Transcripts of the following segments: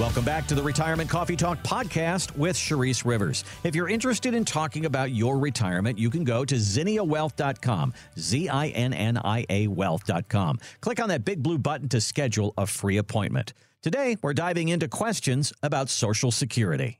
Welcome back to the Retirement Coffee Talk podcast with Charisse Rivers. If you're interested in talking about your retirement, you can go to zinniawealth.com, Z I N N I A wealth.com. Click on that big blue button to schedule a free appointment. Today, we're diving into questions about Social Security.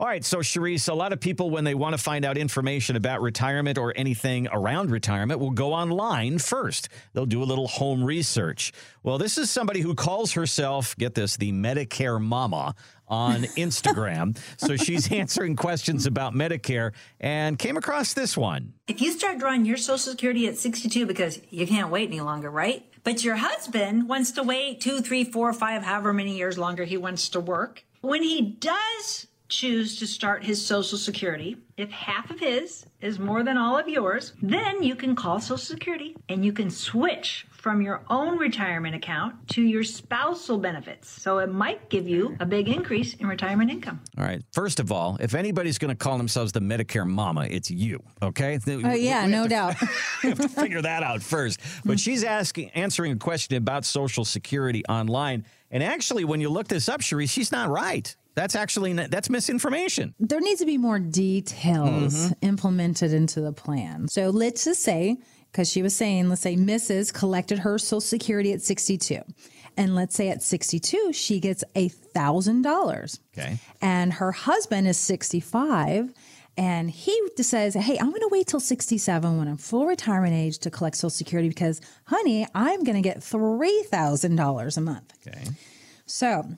All right, so Charisse, a lot of people, when they want to find out information about retirement or anything around retirement, will go online first. They'll do a little home research. Well, this is somebody who calls herself, get this, the Medicare Mama on Instagram. so she's answering questions about Medicare and came across this one. If you start drawing your Social Security at 62 because you can't wait any longer, right? But your husband wants to wait two, three, four, five, however many years longer he wants to work. When he does choose to start his Social Security, if half of his is more than all of yours, then you can call Social Security and you can switch from your own retirement account to your spousal benefits. So it might give you a big increase in retirement income. All right. First of all, if anybody's going to call themselves the Medicare mama, it's you. Okay. Oh, yeah, no to, doubt. we have to figure that out first. But she's asking, answering a question about Social Security online. And actually, when you look this up, Cherie, she's not right. That's actually that's misinformation. There needs to be more details mm-hmm. implemented into the plan. So let's just say, because she was saying, let's say Mrs. collected her Social Security at 62. And let's say at 62, she gets a thousand dollars. Okay. And her husband is 65 and he says, Hey, I'm going to wait till 67 when I'm full retirement age to collect Social Security because, honey, I'm going to get $3,000 a month. Okay. So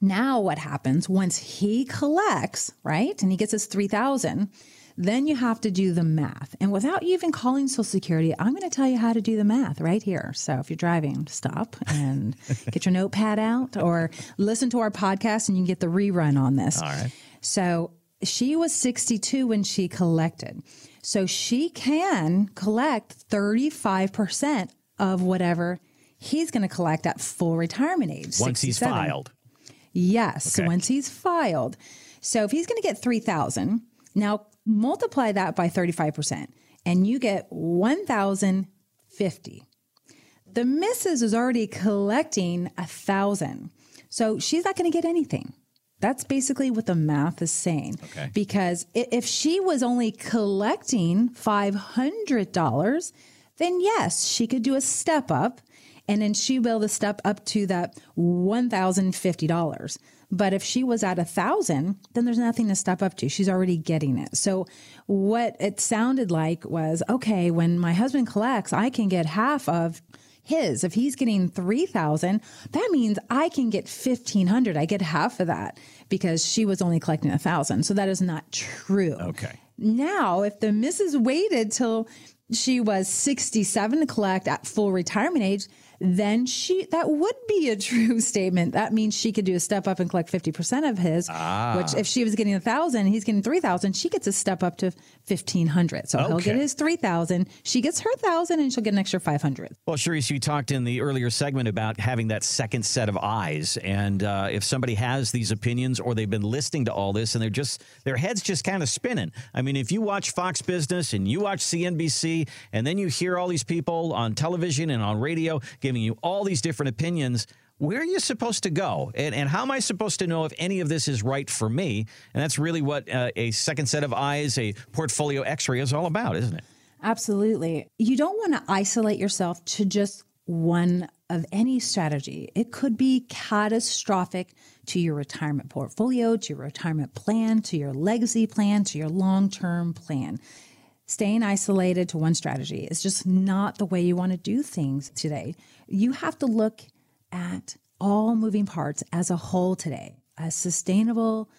now what happens once he collects, right? And he gets his 3000, then you have to do the math. And without even calling Social Security, I'm going to tell you how to do the math right here. So if you're driving, stop and get your notepad out or listen to our podcast and you can get the rerun on this. All right. So she was 62 when she collected. So she can collect 35% of whatever he's going to collect at full retirement age. Once 67. he's filed. Yes, okay. once he's filed. So if he's going to get 3000, now multiply that by 35% and you get 1050. The missus is already collecting a thousand. So she's not going to get anything. That's basically what the math is saying. Okay. Because if she was only collecting $500, then yes, she could do a step up and then she will the step up to that $1,050. But if she was at a thousand, then there's nothing to step up to. She's already getting it. So what it sounded like was, okay, when my husband collects, I can get half of his. If he's getting 3000, that means I can get 1500. I get half of that because she was only collecting a thousand. So that is not true. Okay. Now, if the missus waited till she was 67 to collect at full retirement age, then she that would be a true statement. That means she could do a step up and collect 50% of his, ah. which if she was getting a thousand, he's getting 3,000, she gets a step up to 1500. So okay. he'll get his 3,000, she gets her thousand and she'll get an extra 500. Well, Charisse, you talked in the earlier segment about having that second set of eyes. And uh, if somebody has these opinions or they've been listening to all this and they're just, their head's just kind of spinning. I mean, if you watch Fox Business and you watch CNBC and then you hear all these people on television and on radio giving you all these different opinions. Where are you supposed to go? And, and how am I supposed to know if any of this is right for me? And that's really what uh, a second set of eyes, a portfolio x ray is all about, isn't it? Absolutely. You don't want to isolate yourself to just one of any strategy. It could be catastrophic to your retirement portfolio, to your retirement plan, to your legacy plan, to your long term plan staying isolated to one strategy is just not the way you want to do things today. You have to look at all moving parts as a whole today. A sustainable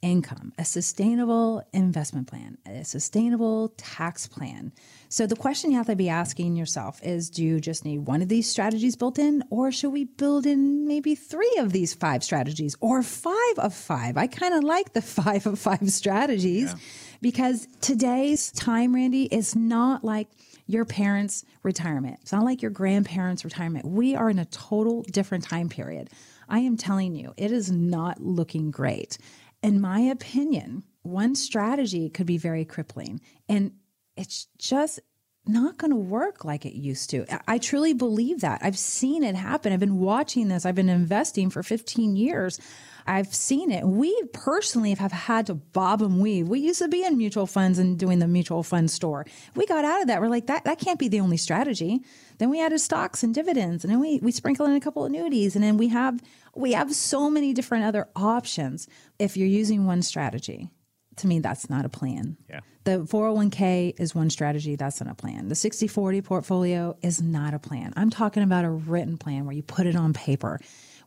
income, a sustainable investment plan, a sustainable tax plan. So the question you have to be asking yourself is do you just need one of these strategies built in or should we build in maybe 3 of these 5 strategies or 5 of 5? I kind of like the 5 of 5 strategies. Yeah because today's time, Randy, is not like your parents' retirement. It's not like your grandparents' retirement. We are in a total different time period. I am telling you, it is not looking great. In my opinion, one strategy could be very crippling. And it's just not going to work like it used to. I truly believe that. I've seen it happen. I've been watching this. I've been investing for 15 years. I've seen it. We personally have had to bob and weave. We used to be in mutual funds and doing the mutual fund store. We got out of that. We're like, that, that can't be the only strategy. Then we added stocks and dividends and then we, we sprinkle in a couple of annuities and then we have, we have so many different other options if you're using one strategy to me, that's not a plan. Yeah. The 401k is one strategy. That's not a plan. The 60 40 portfolio is not a plan. I'm talking about a written plan where you put it on paper.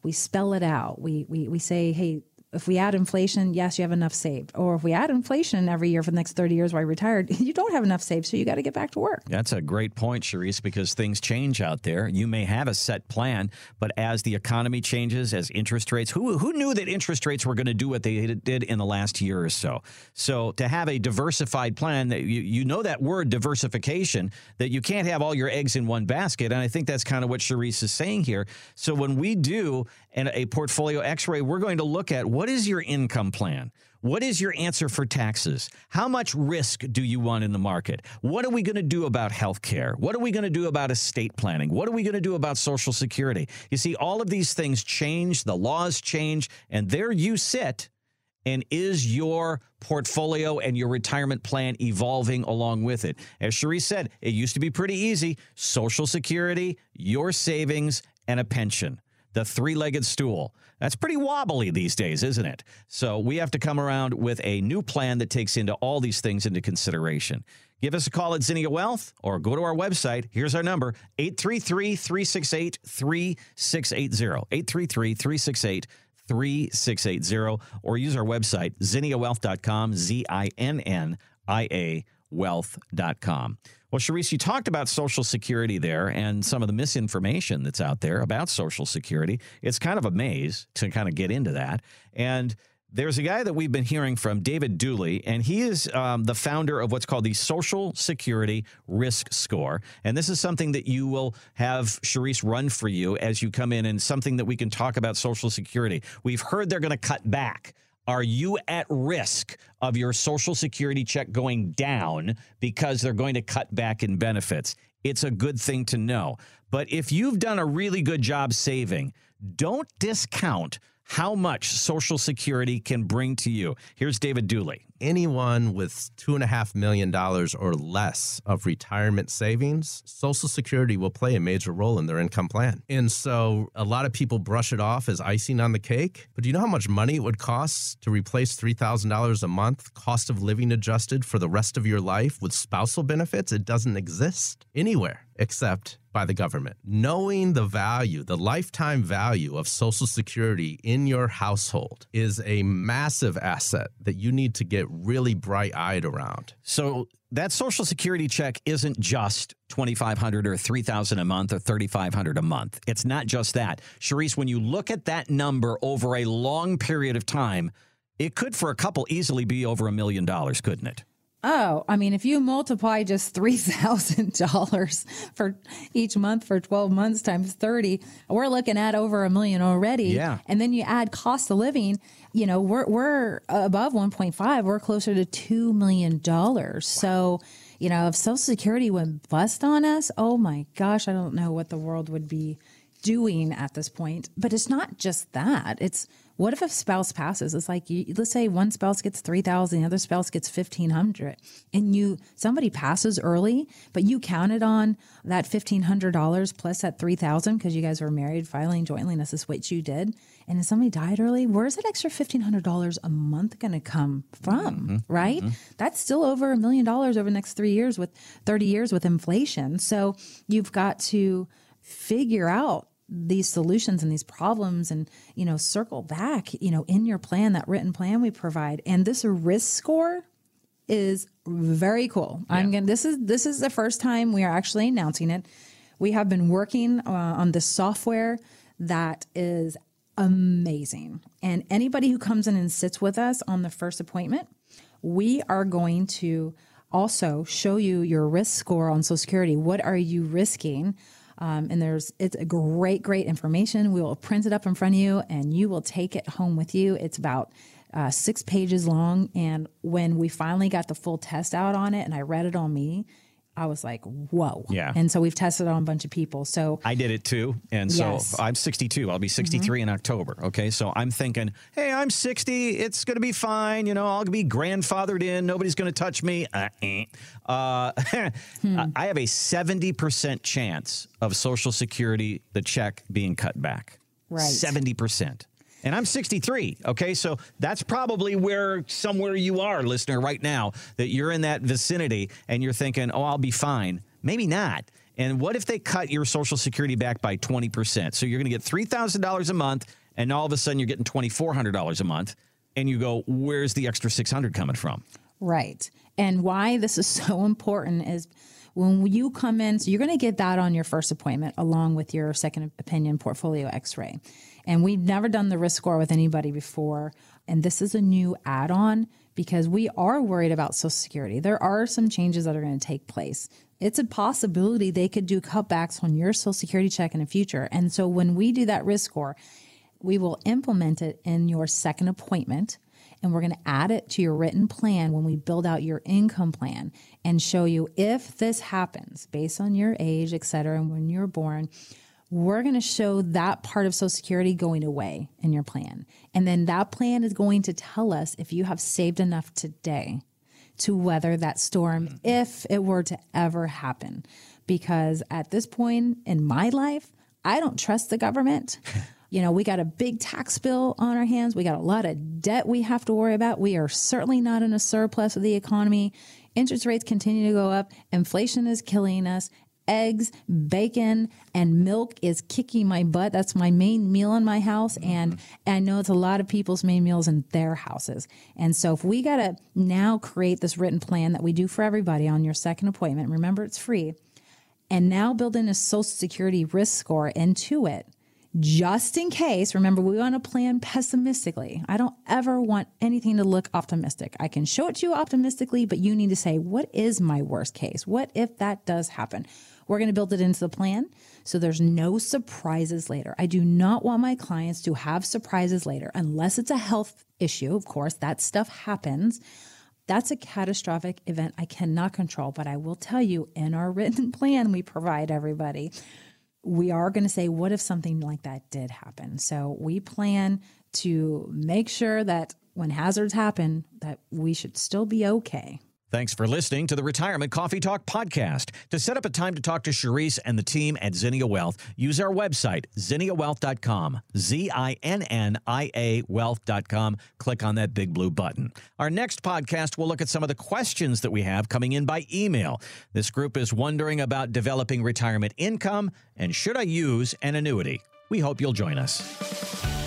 We spell it out. We, we, we say, hey, if we add inflation, yes, you have enough saved. Or if we add inflation every year for the next 30 years while you're retired, you don't have enough saved. So you got to get back to work. That's a great point, Charisse, because things change out there. You may have a set plan, but as the economy changes, as interest rates, who, who knew that interest rates were going to do what they did in the last year or so? So to have a diversified plan, that you, you know that word diversification, that you can't have all your eggs in one basket. And I think that's kind of what Charisse is saying here. So when we do and a portfolio x-ray, we're going to look at what is your income plan? What is your answer for taxes? How much risk do you want in the market? What are we going to do about health care? What are we going to do about estate planning? What are we going to do about Social Security? You see, all of these things change, the laws change, and there you sit. And is your portfolio and your retirement plan evolving along with it? As Cherie said, it used to be pretty easy Social Security, your savings, and a pension the three legged stool. That's pretty wobbly these days, isn't it? So we have to come around with a new plan that takes into all these things into consideration. Give us a call at Zinnia Wealth or go to our website. Here's our number 833 368 3680. 833 368 3680. Or use our website, zinniawealth.com, Z I N N I A wealth.com. Well, Charisse, you talked about Social Security there and some of the misinformation that's out there about Social Security. It's kind of a maze to kind of get into that. And there's a guy that we've been hearing from, David Dooley, and he is um, the founder of what's called the Social Security Risk Score. And this is something that you will have Charisse run for you as you come in and something that we can talk about Social Security. We've heard they're going to cut back are you at risk of your Social Security check going down because they're going to cut back in benefits? It's a good thing to know. But if you've done a really good job saving, don't discount how much Social Security can bring to you. Here's David Dooley. Anyone with $2.5 million or less of retirement savings, Social Security will play a major role in their income plan. And so a lot of people brush it off as icing on the cake. But do you know how much money it would cost to replace $3,000 a month, cost of living adjusted for the rest of your life with spousal benefits? It doesn't exist anywhere except by the government. Knowing the value, the lifetime value of Social Security in your household is a massive asset that you need to get really bright eyed around. So that Social Security check isn't just 2500 or 3000 a month or 3500 a month. It's not just that. Charisse, when you look at that number over a long period of time, it could for a couple easily be over a million dollars, couldn't it? Oh, I mean, if you multiply just $3,000 for each month for 12 months times 30, we're looking at over a million already. Yeah. And then you add cost of living, you know, we're, we're above 1.5, we're closer to $2 million. Wow. So, you know, if Social Security went bust on us, oh my gosh, I don't know what the world would be doing at this point. But it's not just that. It's what if a spouse passes? It's like you, let's say one spouse gets three thousand, the other spouse gets fifteen hundred, and you somebody passes early, but you counted on that fifteen hundred dollars plus that three thousand because you guys were married, filing jointly, and this is what you did. And if somebody died early, where's that extra fifteen hundred dollars a month going to come from? Mm-hmm. Right? Mm-hmm. That's still over a million dollars over the next three years with thirty years with inflation. So you've got to figure out these solutions and these problems and you know circle back you know in your plan that written plan we provide. And this risk score is very cool. Yeah. i'm gonna this is this is the first time we are actually announcing it. We have been working uh, on this software that is amazing. And anybody who comes in and sits with us on the first appointment we are going to also show you your risk score on social security. What are you risking um, and there's it's a great, great information. We will print it up in front of you, and you will take it home with you. It's about uh, six pages long, and when we finally got the full test out on it, and I read it on me, I was like, whoa. Yeah. And so we've tested on a bunch of people. So I did it too. And so Yes. I'm 62. I'll be 63 in October. Okay. So I'm thinking, hey, I'm 60. It's going to be fine. You know, I'll be grandfathered in. Nobody's going to touch me. Uh, eh. uh, I have a 70% chance of Social Security, the check being cut back. Right. 70%. And I'm 63. Okay. So that's probably where somewhere you are, listener, right now, that you're in that vicinity and you're thinking, oh, I'll be fine. Maybe not. And what if they cut your Social Security back by 20%? So you're going to get $3,000 a month, and all of a sudden you're getting $2,400 a month. And you go, where's the extra 600 coming from? Right. And why this is so important is when you come in, so you're going to get that on your first appointment along with your second opinion portfolio x ray. And we've never done the risk score with anybody before. And this is a new add on because we are worried about Social Security. There are some changes that are going to take place. It's a possibility they could do cutbacks on your Social Security check in the future. And so when we do that risk score, we will implement it in your second appointment and we're going to add it to your written plan when we build out your income plan and show you if this happens based on your age, et cetera, and when you're born, we're going to show that part of Social Security going away in your plan. And then that plan is going to tell us if you have saved enough today to weather that storm mm-hmm. if it were to ever happen. Because at this point in my life, I don't trust the government. You know, we got a big tax bill on our hands. We got a lot of debt we have to worry about. We are certainly not in a surplus of the economy. Interest rates continue to go up. Inflation is killing us. Eggs, bacon, and milk is kicking my butt. That's my main meal in my house. Mm-hmm. And I know it's a lot of people's main meals in their houses. And so if we got to now create this written plan that we do for everybody on your second appointment, remember it's free, and now build in a social security risk score into it just in case, remember, we want to plan pessimistically. I don't ever want anything to look optimistic. I can show it to you optimistically, but you need to say, what is my worst case? What if that does happen? We're going to build it into the plan so there's no surprises later. I do not want my clients to have surprises later unless it's a health issue. Of course, that stuff happens. That's a catastrophic event I cannot control, but I will tell you in our written plan we provide everybody we are going to say, what if something like that did happen? So we plan to make sure that when hazards happen, that we should still be okay. Thanks for listening to the Retirement Coffee Talk podcast. To set up a time to talk to Charisse and the team at Zinnia Wealth, use our website, zinniawealth.com, Z I N N I A wealth.com. Click on that big blue button. Our next podcast will look at some of the questions that we have coming in by email. This group is wondering about developing retirement income and should I use an annuity? We hope you'll join us.